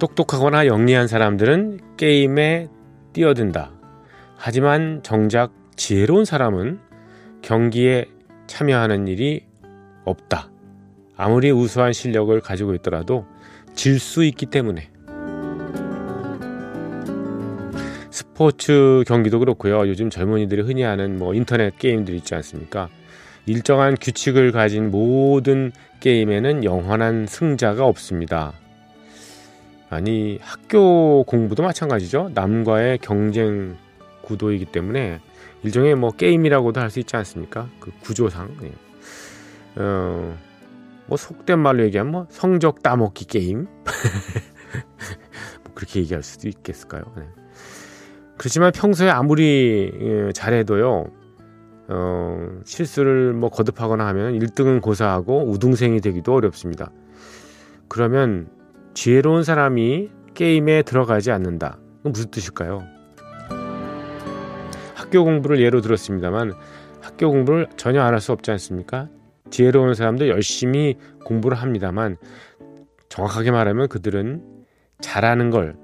똑똑하거나 영리한 사람들은 게임에 뛰어든다. 하지만 정작 지혜로운 사람은 경기에 참여하는 일이 없다. 아무리 우수한 실력을 가지고 있더라도 질 수 있기 때문에. 스포츠 경기도 그렇고요. 요즘 젊은이들이 흔히 하는 뭐 인터넷 게임들 있지 않습니까? 일정한 규칙을 가진 모든 게임에는 영원한 승자가 없습니다. 아니, 학교 공부도 마찬가지죠. 남과의 경쟁 구도이기 때문에 일종의 뭐 게임이라고도 할 수 있지 않습니까? 그 구조상. 네. 어, 뭐 속된 말로 얘기하면 뭐 성적 따먹기 게임. 뭐 그렇게 얘기할 수도 있겠을까요? 네. 그렇지만 평소에 아무리 예, 잘해도요, 어, 실수를 뭐 거듭하거나 하면 1등은 고사하고 우등생이 되기도 어렵습니다. 그러면 지혜로운 사람이 게임에 들어가지 않는다. 그건 무슨 뜻일까요? 학교 공부를 예로 들었습니다만 학교 공부를 전혀 안 할 수 없지 않습니까? 지혜로운 사람도 열심히 공부를 합니다만 정확하게 말하면 그들은 잘하는 걸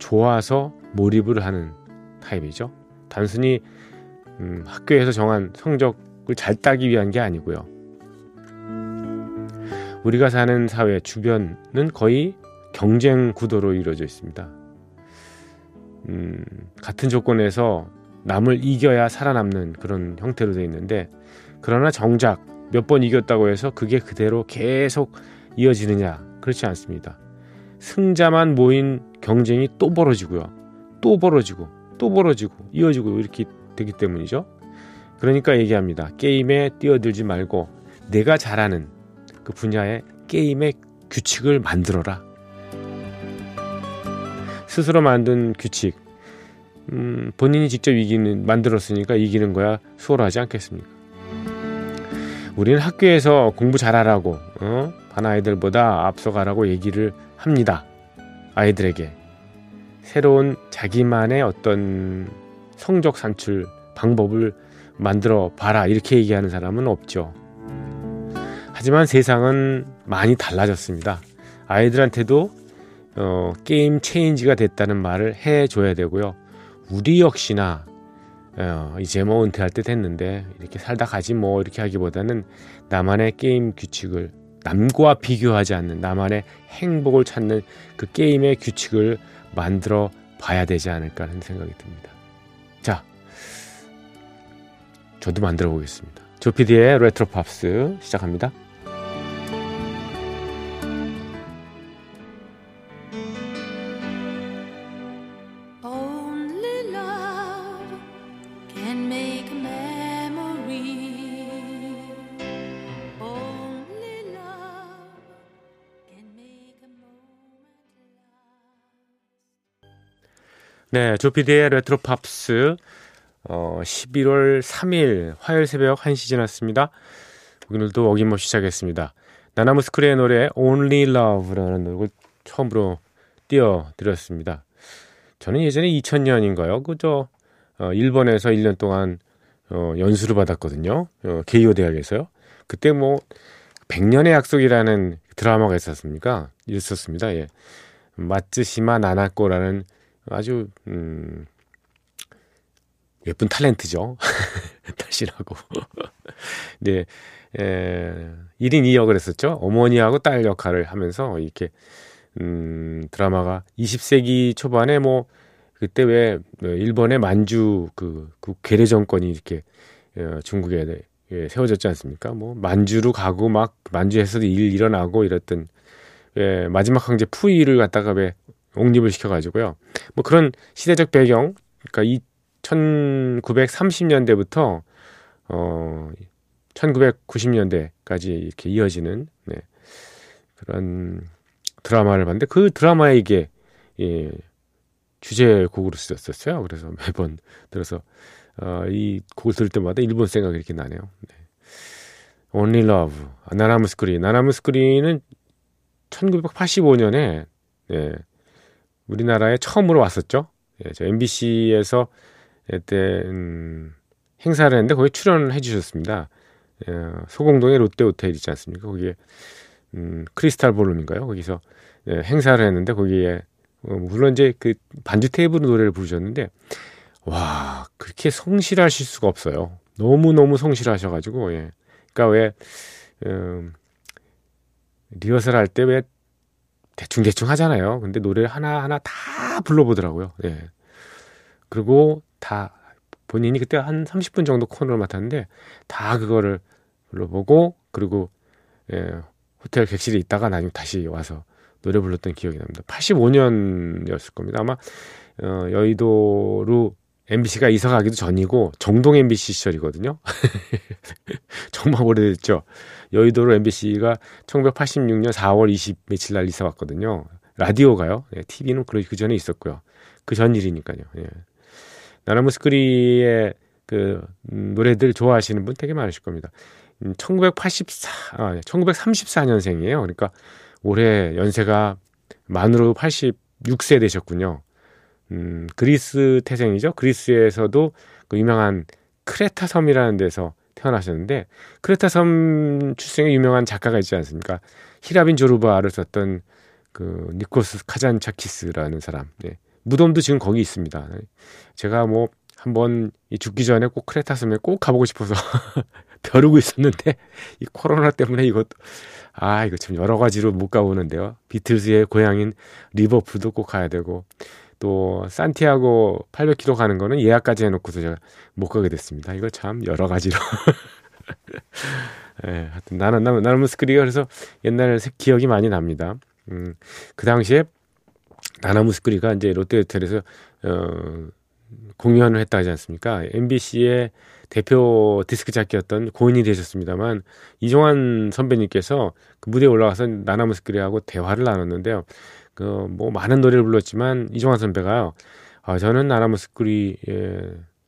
좋아서 몰입을 하는 타입이죠. 단순히 음, 학교에서 정한 성적을 잘 따기 위한 게 아니고요. 우리가 사는 사회 주변은 거의 경쟁 구도로 이루어져 있습니다. 음, 같은 조건에서 남을 이겨야 살아남는 그런 형태로 되어 있는데 그러나 정작 몇 번 이겼다고 해서 그게 그대로 계속 이어지느냐 그렇지 않습니다. 승자만 모인 경쟁이 또 벌어지고요. 또 벌어지고 또 벌어지고 이어지고 이렇게 되기 때문이죠. 그러니까 얘기합니다. 게임에 뛰어들지 말고 내가 잘하는 그 분야의 게임의 규칙을 만들어라. 스스로 만든 규칙, 음, 본인이 직접 이기는 만들었으니까 이기는 거야 수월하지 않겠습니까? 우리는 학교에서 공부 잘하라고 어? 반 아이들보다 앞서가라고 얘기를 합니다. 아이들에게 새로운 자기만의 어떤 성적 산출 방법을 만들어 봐라 이렇게 얘기하는 사람은 없죠. 하지만 세상은 많이 달라졌습니다. 아이들한테도 어, game change가 됐다는 말을 해줘야 되고요. 우리 역시나 어, 이제 뭐 은퇴할 때 됐는데 이렇게 살다 가지 뭐 이렇게 하기보다는 나만의 게임 규칙을 남과 비교하지 않는 나만의 행복을 찾는 그 게임의 규칙을 만들어 봐야 되지 않을까 하는 생각이 듭니다. 자, 저도 만들어 보겠습니다. 조피디의 레트로 팝스 시작합니다. 네, 조피디의 레트로 팝스 어, 11월 3일 화요일 새벽 1시 지났습니다. 오늘도 어김없이 시작했습니다. 나나무스크리의 노래 Only Love라는 노래를 처음으로 띄워드렸습니다. 저는 예전에 2000년인가요? 그저 어, 일본에서 1년 동안 어, 연수를 받았거든요. 어, 게이오 대학에서요. 그때 뭐 100년의 약속이라는 드라마가 있었습니까? 있었습니다. 예. 마츠시마 나나코라는 아주 음, 예쁜 탤런트죠. 딸씨라고. 네, 에, 1인 2역을 했었죠. 어머니하고 딸 역할을 하면서 이렇게 음, 드라마가 20세기 초반에 뭐 그때 왜 일본의 만주 그, 그 괴뢰 정권이 이렇게 어, 중국에 예, 세워졌지 않습니까? 뭐 만주로 가고 막 만주에서도 일 일어나고 이랬던 예, 마지막 황제 푸이를 갖다가 왜 옹립을 시켜가지고요. 뭐 그런 시대적 배경, 그러니까 이 1930년대부터 어 1990년대까지 이렇게 이어지는 네, 그런 드라마를 봤는데 그 드라마에 이게 예, 주제곡으로 쓰였었어요. 그래서 매번 들어서 어, 이 곡을 들을 때마다 일본 생각이 이렇게 나네요. 네. Only Love, 나나무 스크린. 나나무 스크린은 1985년에 네, 우리나라에 처음으로 왔었죠. 예, 저 MBC에서 그때 음, 행사를 했는데 거기 출연해 주셨습니다. 예, 소공동의 롯데 호텔 있지 않습니까? 거기에 음, 크리스탈 볼룸인가요? 거기서 예, 행사를 했는데 거기에 어, 물론 이제 그 반주 테이블로 노래를 부르셨는데 와 그렇게 성실하실 수가 없어요. 너무 너무 성실하셔가지고 예. 그러니까 왜 음, 리허설 할 때 왜 대충 대충 하잖아요. 근데 노래 하나 하나 다 불러보더라고요. 예. 그리고 다 본인이 그때 한 30분 정도 코너를 맡았는데 다 그거를 불러보고 그리고 예, 호텔 객실에 있다가 나중에 다시 와서 노래 불렀던 기억이 납니다. 85년이었을 겁니다. 아마 어, 여의도로 MBC가 이사 가기도 전이고 정동 MBC 시절이거든요. 정말 오래됐죠. 여의도로 MBC가 1986년 4월 20 며칠 날 이사 왔거든요. 라디오가요. 네, TV는 그, 그 전에 있었고요. 그 전 일이니까요. 예. 나나무스크리의 그 음, 노래들 좋아하시는 분 되게 많으실 겁니다. 음, 1984, 아, 1934년생이에요. 그러니까 올해 연세가 만으로 86세 되셨군요. 음, 그리스 태생이죠. 그리스에서도 그 유명한 크레타 섬이라는 데서 태어나셨는데 크레타 섬 출생의 유명한 작가가 있지 않습니까? 희랍인 조르바를 썼던 그 니코스 카잔차키스라는 사람. 네. 무덤도 지금 거기 있습니다. 제가 뭐 한번 이 죽기 전에 꼭 크레타 섬에 꼭 가보고 싶어서 벼르고 있었는데 이 코로나 때문에 이것도 아 이거 참 여러 가지로 못 가보는데요. 비틀즈의 고향인 리버풀도 꼭 가야 되고 또 산티아고 800km 가는 거는 예약까지 해놓고서 제가 못 가게 됐습니다. 이거 참 여러 가지로. 예, 하여튼 나는 나는 나는 무스크리가 그래서 옛날 기억이 많이 납니다. 음, 그 당시에 나나무스크리가 이제 롯데호텔에서 어, 공연을 했다 하지 않습니까? MBC의 대표 디스크 잡기였던 고인이 되셨습니다만 이종환 선배님께서 그 무대에 올라가서 나나무스크리하고 대화를 나눴는데요. 그 뭐 많은 노래를 불렀지만 이종환 선배가요. 아, 저는 나나무스크리의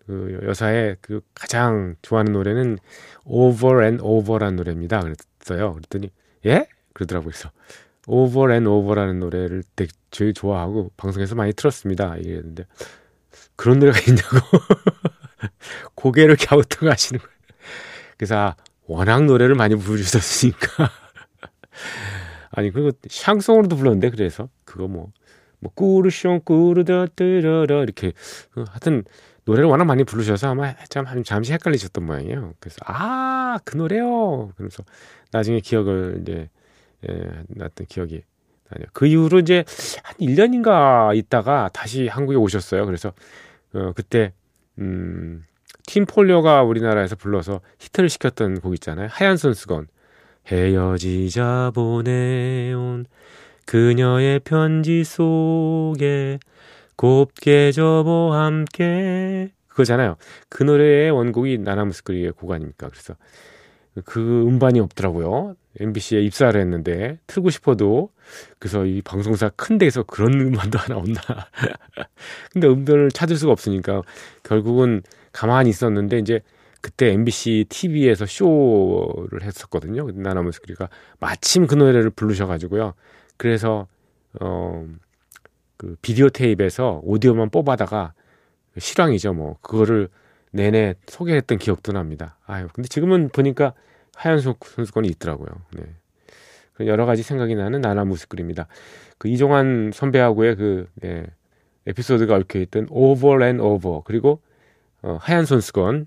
그 여사의 그 가장 좋아하는 노래는 Over and Over라는 노래입니다. 그랬어요. 그랬더니 예? 그러더라고요. 그래서 Over and Over라는 노래를 되게 제일 좋아하고 방송에서 많이 틀었습니다. 이랬는데 그런 노래가 있냐고 고개를 갸우뚱 하시는 거예요. 그래서 아, 워낙 노래를 많이 부르셨으니까 아니 그리고 샹송으로도 불렀는데 그래서 그거 뭐 뭐 꾸르숑 꾸르더뜨러러 이렇게 그 하여튼 노래를 워낙 많이 부르셔서 아마 참 잠시 헷갈리셨던 모양이에요. 그래서 아 그 노래요. 그래서 나중에 기억을 이제 예, 났던 기억이 나요. 그 이후로 이제 한 1년인가 있다가 다시 한국에 오셨어요. 그래서 어, 그때 음, 팀 폴리오가 우리나라에서 불러서 히트를 시켰던 곡 있잖아요. 하얀 손수건. 헤어지자 보내온 그녀의 편지 속에 곱게 접어 함께 그거잖아요. 그 노래의 원곡이 나나무스크리의 곡 아닙니까? 그래서 그 음반이 없더라고요. MBC에 입사를 했는데 틀고 싶어도 그래서 이 방송사 큰 데에서 그런 음반도 하나 없나. 근데 음반을 찾을 수가 없으니까 결국은 가만히 있었는데 이제 그때 MBC TV에서 쇼를 했었거든요. 나나무스크리가 마침 그 노래를 부르셔가지고요. 그래서 어 그 비디오 테이프에서 오디오만 뽑아다가 실황이죠. 뭐 그거를 내내 소개했던 기억도 납니다. 아유, 근데 지금은 보니까 하얀 손수건이 있더라고요. 네. 여러 가지 생각이 나는 나나무스크리입니다. 그 이종환 선배하고의 그 네, 에피소드가 얽혀 있던 Over and Over 그리고 어, 하얀 손수건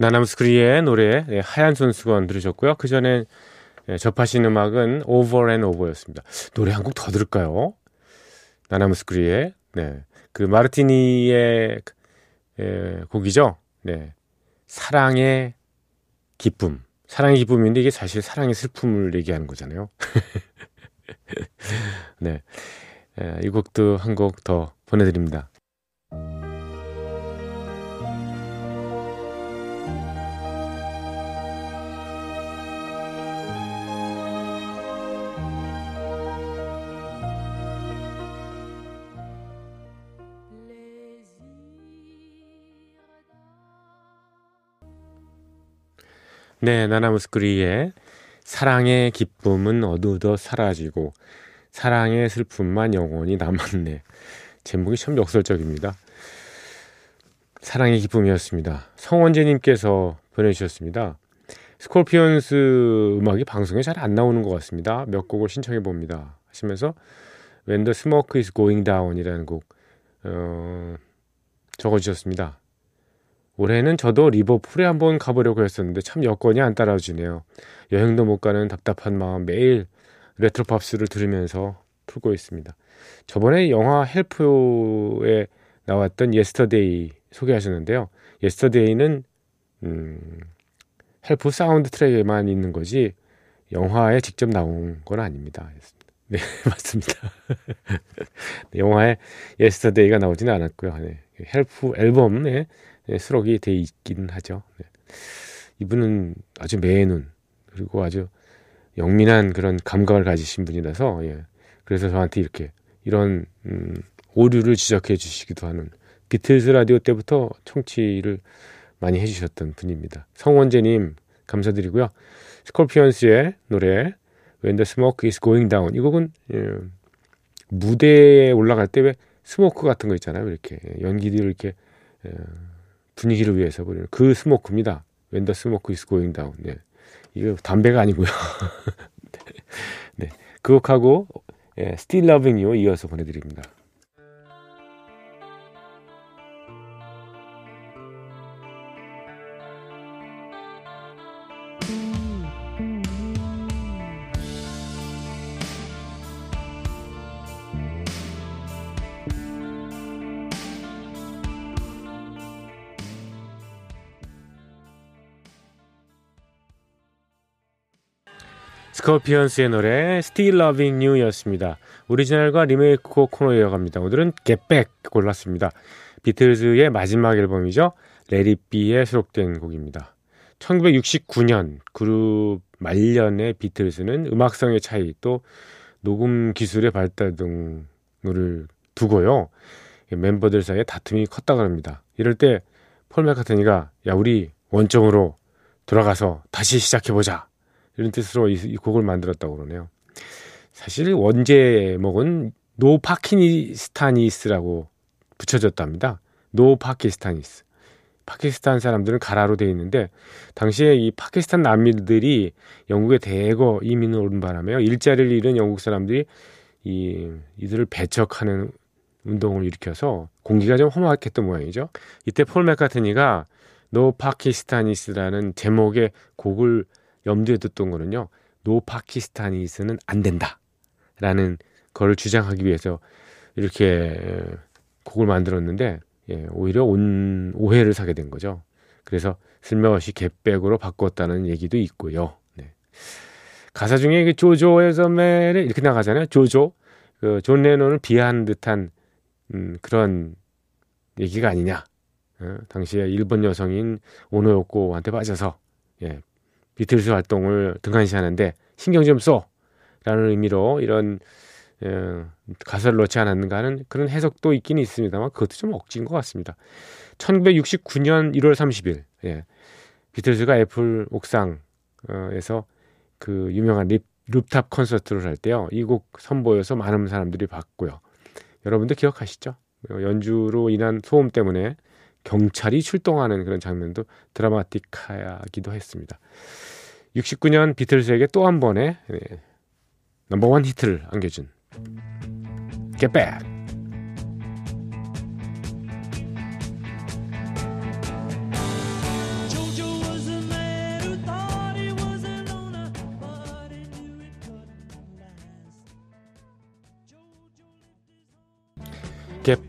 나남스크리의 노래 네, 하얀 손수건 들으셨고요. 그 전에 네, 접하신 음악은 Over and Over였습니다. 노래 한 곡 더 들을까요? 나나무스크리의 네. 그 마르티니의 에, 곡이죠. 네. 사랑의 기쁨. 사랑의 기쁨인데 이게 사실 사랑의 슬픔을 얘기하는 거잖아요. 네. 에, 이 곡도 한 곡 더 보내드립니다. 네, 나나무스크리의 사랑의 기쁨은 어두워 사라지고 사랑의 슬픔만 영원히 남았네. 제목이 참 역설적입니다. 사랑의 기쁨이었습니다. 성원재님께서 보내주셨습니다. 스콜피언스 음악이 방송에 잘 안 나오는 것 같습니다. 몇 곡을 신청해 봅니다. 하시면서 When the Smoke is Going Down이라는 곡 어, 적어주셨습니다. 올해는 저도 리버풀에 한번 가보려고 했었는데 참 여건이 안 따라주네요. 여행도 못 가는 답답한 마음 매일 레트로팝스를 들으면서 풀고 있습니다. 저번에 영화 Help에 나왔던 Yesterday 소개하셨는데요. Yesterday는 음, Help 사운드 트랙에만 있는 거지 영화에 직접 나온 건 아닙니다. 네, 맞습니다. 영화에 Yesterday가 나오지는 않았고요. 네, Help 앨범에 예, 수록이 돼 있긴 하죠. 네. 이분은 아주 매눈 그리고 아주 영민한 그런 감각을 가지신 분이라서 예. 그래서 저한테 이렇게 이런 음, 오류를 지적해 주시기도 하는 비틀즈 라디오 때부터 청취를 많이 해주셨던 분입니다. 성원재님 감사드리고요. 스콜피언스의 노래 When the Smoke is Going Down 이 곡은 예, 무대에 올라갈 때 왜 스모크 같은 거 있잖아요. 이렇게 연기들을 이렇게 예, 분위기를 위해서 부르는 그 스모크입니다. The smoke is going down. 네. 이거 담배가 아니고요. 네. 그 곡하고 예, Still Loving You 이어서 보내드립니다. 스코피언스의 노래 Still Loving You였습니다. 오리지널과 리메이크 코너 이어갑니다. 오늘은 Get Back 골랐습니다. 비틀즈의 마지막 앨범이죠. Be에 수록된 곡입니다. 1969년 그룹 말년의 비틀즈는 음악성의 차이 또 녹음 기술의 발달 등을 두고요. 멤버들 사이에 다툼이 컸다고 합니다. 이럴 때 폴 맥카트니가 야 우리 원점으로 돌아가서 다시 시작해보자 이런 뜻으로 이, 이 곡을 만들었다고 그러네요. 사실 원제목은 No Pakistanis라고 붙여졌답니다. No Pakistanis. 파키스탄 사람들은 가라로 되어 있는데 당시에 이 파키스탄 난민들이 영국에 대거 이민을 오는 바람에요. 일자리를 잃은 영국 사람들이 이 이들을 배척하는 운동을 일으켜서 공기가 좀 험악했던 모양이죠. 이때 폴 맥카트니가 No Pakistanis라는 제목의 곡을 염두에 뒀던 거는요. No Pakistanis는 안 된다. 라는 거를 주장하기 위해서 이렇게 곡을 만들었는데 예, 오히려 온 오해를 사게 된 거죠. 그래서 슬며시 Get Back으로 바꿨다는 얘기도 있고요. 네. 가사 중에 그 조조 was a man 이렇게 나가잖아요. 조조 그 존 레논을 비하하는 듯한 음, 그런 얘기가 아니냐. 어, 당시에 일본 여성인 오노요코한테 빠져서 예, 비틀즈 활동을 등한시하는데 신경 좀 써! 라는 의미로 이런 어, 가사를 넣지 않았는가 하는 그런 해석도 있긴 있습니다만 그것도 좀 억지인 것 같습니다. 1969년 1월 30일 예, 비틀즈가 애플 옥상에서 그 유명한 립, 룹탑 콘서트를 할 때요. 이 곡 선보여서 많은 사람들이 봤고요. 여러분들 기억하시죠? 연주로 인한 소음 때문에 경찰이 출동하는 그런 장면도 드라마틱하기도 했습니다. 69년 비틀즈에게 또 한 번의 네, 넘버원 히트를 안겨준 Get Back. Get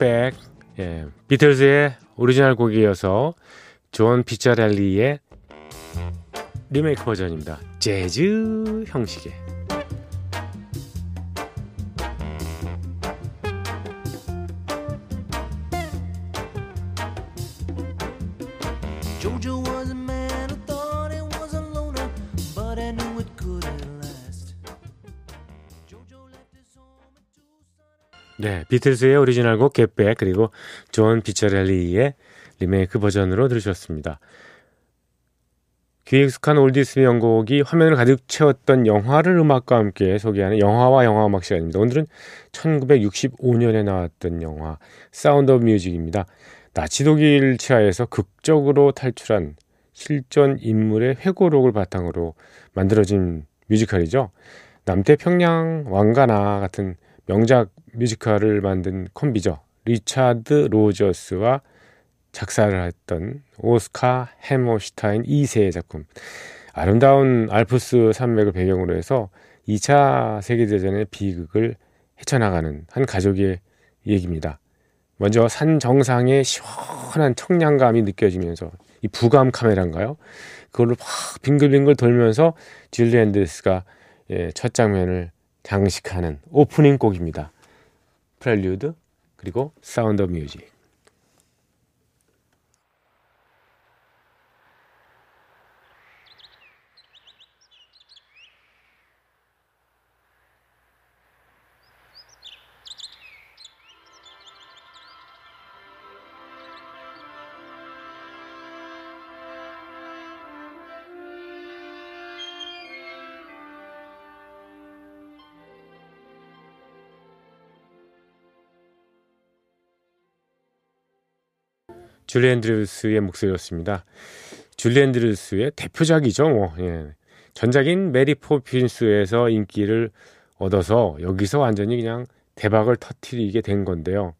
예, 비틀즈의 오리지널 곡이어서 존 피자렐리의 리메이크 버전입니다. 재즈 형식의. 비틀즈의 오리지널 곡 Get Back 그리고 존 비처렐리의 리메이크 버전으로 들으셨습니다. 귀에 익숙한 oldies 명곡이 화면을 가득 채웠던 영화를 음악과 함께 소개하는 영화와 영화 음악 시간입니다. 오늘은 1965년에 나왔던 영화 Sound of Music입니다. 나치 독일 치하에서 극적으로 탈출한 실존 인물의 회고록을 바탕으로 만들어진 뮤지컬이죠. 남태평양 왕과 나 같은 명작 뮤지컬을 만든 콤비죠. 리차드 로저스와 작사를 했던 오스카 해머슈타인 2세의 작품. 아름다운 알프스 산맥을 배경으로 해서 2차 세계대전의 비극을 헤쳐나가는 한 가족의 얘기입니다. 먼저 산 정상에 시원한 청량감이 느껴지면서 이 부감 카메라인가요? 그걸로 확 빙글빙글 돌면서 줄리 앤드루스가 예, 첫 장면을 장식하는 오프닝 곡입니다. Prelude 그리고 Sound of Music 줄리 앤드루스의 목소리였습니다. 줄리 앤드루스의 대표작이죠. 뭐. 예. 전작인 메리 포핀스에서 인기를 얻어서 여기서 완전히 그냥 대박을 터트리게 된 건데요.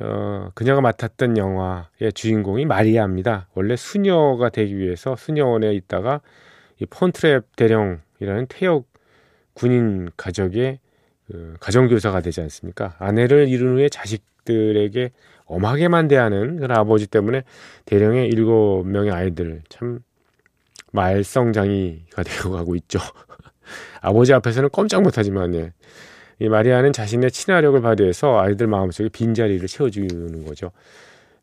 어, 그녀가 맡았던 영화의 주인공이 마리아입니다. 원래 수녀가 되기 위해서 수녀원에 있다가 이 폰트랩 대령이라는 퇴역 군인 가족의 그 가정교사가 되지 않습니까? 아내를 잃은 후에 자식들에게 엄하게만 대하는 그런 아버지 때문에 대령의 일곱 명의 아이들 참 말썽장이가 되어 가고 있죠. 아버지 앞에서는 꼼짝 못하지만 예. 이 마리아는 자신의 친화력을 발휘해서 아이들 마음속에 빈자리를 채워주는 거죠.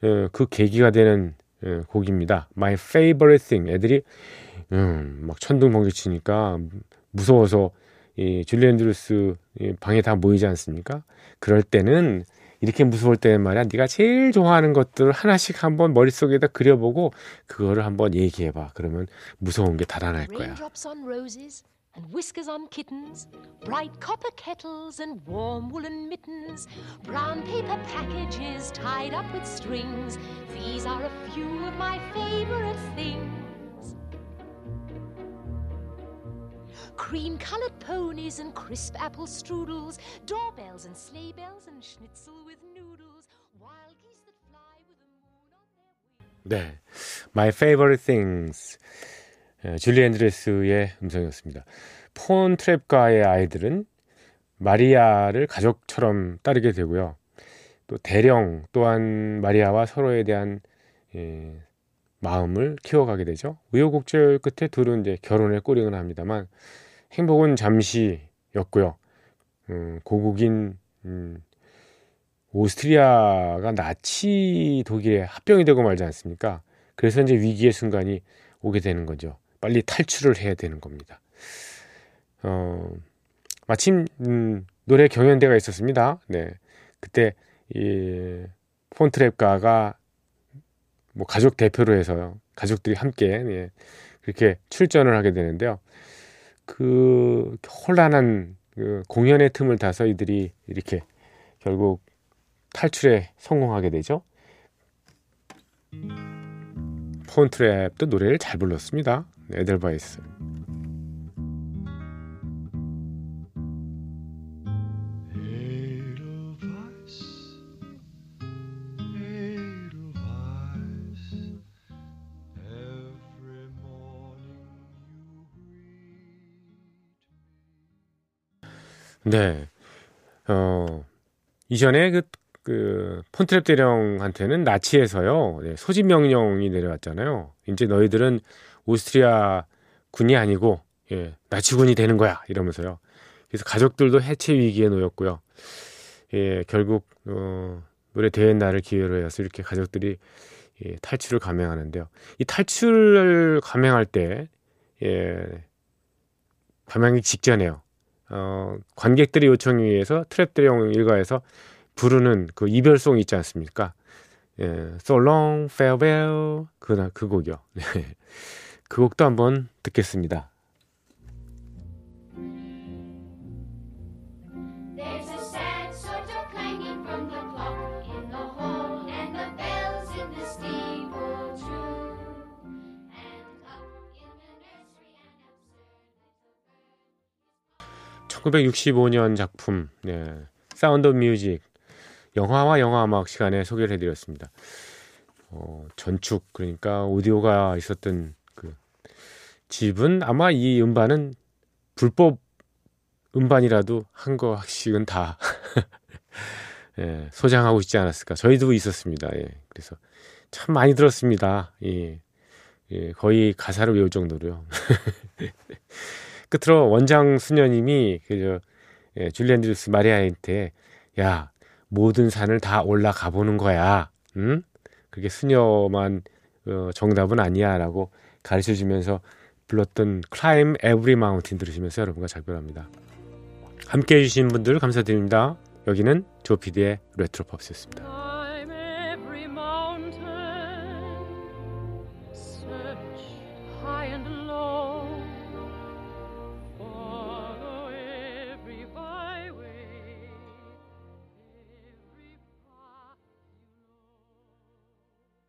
예, 그 계기가 되는 예, 곡입니다. My Favorite Thing. 애들이 음, 막 천둥번개 치니까 무서워서 이 줄리 앤드루스 방에 다 모이지 않습니까? 그럴 때는 이렇게 무서울 때는 말이야. 네가 제일 좋아하는 것들을 하나씩 한번 머릿속에다 그려보고 그거를 한번 얘기해봐. 그러면 무서운 게 달아날 거야. and whiskers on kittens, bright copper kettles and warm woolen mittens, brown paper packages tied up with strings. These are a few of my favorite things. cream colored ponies and crisp apple strudels, doorbells and sleigh bells and schnitzel 네, My Favorite Things. 줄리 앤드레스의 음성이었습니다. 폰 트랩가의 아이들은 마리아를 가족처럼 따르게 되고요. 또 대령 또한 마리아와 서로에 대한 예, 마음을 키워가게 되죠. 우여곡절 끝에 둘은 이제 결혼에 꼬링을 합니다만 행복은 잠시였고요. 음, 고국인 음, 오스트리아가 나치 독일에 합병이 되고 말지 않습니까? 그래서 이제 위기의 순간이 오게 되는 거죠. 빨리 탈출을 해야 되는 겁니다. 어, 마침 음, 노래 경연대가 있었습니다. 네, 그때 이 폰트랩가가 뭐 가족 대표로 해서 가족들이 함께 예, 그렇게 출전을 하게 되는데요. 그 혼란한 그 공연의 틈을 타서 이들이 이렇게 결국 탈출에 성공하게 되죠. 폰트랩도 노래를 잘 불렀습니다. 에델바이스. 네. 어, 이전에 그 그 폰트랩 대령한테는 나치에서요 네, 소집 명령이 내려왔잖아요. 이제 너희들은 오스트리아 군이 아니고 예, 나치군이 되는 거야 이러면서요. 그래서 가족들도 해체 위기에 놓였고요. 예, 결국 어, 노래 대회 날을 기회로 해서 이렇게 가족들이 예, 탈출을 감행하는데요. 이 탈출을 감행할 때 예, 감행이 직전에요. 어, 관객들의 요청에 의해서 트랩 대령 일가에서 부르는 그 이별송 있지 않습니까? 예, So Long Farewell 그, 그 곡이요. 네. 그 곡도 한번 듣겠습니다. (1965년) 작품 네. 사운드 뮤직 영화와 영화 음악 시간에 소개를 해드렸습니다. 어, 전축 그러니까 오디오가 있었던 그 집은 아마 이 음반은 불법 음반이라도 한 개씩은 다 예, 소장하고 있지 않았을까. 저희도 있었습니다. 예, 그래서 참 많이 들었습니다. 예, 예, 거의 가사를 외울 정도로요. 끝으로 원장 수녀님이 그저 예, 줄리안 드루스 마리아한테 야 모든 산을 다 올라가 보는 거야. 응? 그게 수녀만 어, 정답은 아니야라고 가르쳐 주면서 불렀던 Climb Every Mountain 들으시면서 여러분과 작별합니다. 함께 해주신 분들 감사드립니다. 여기는 조피디의 레트로 팝스였습니다.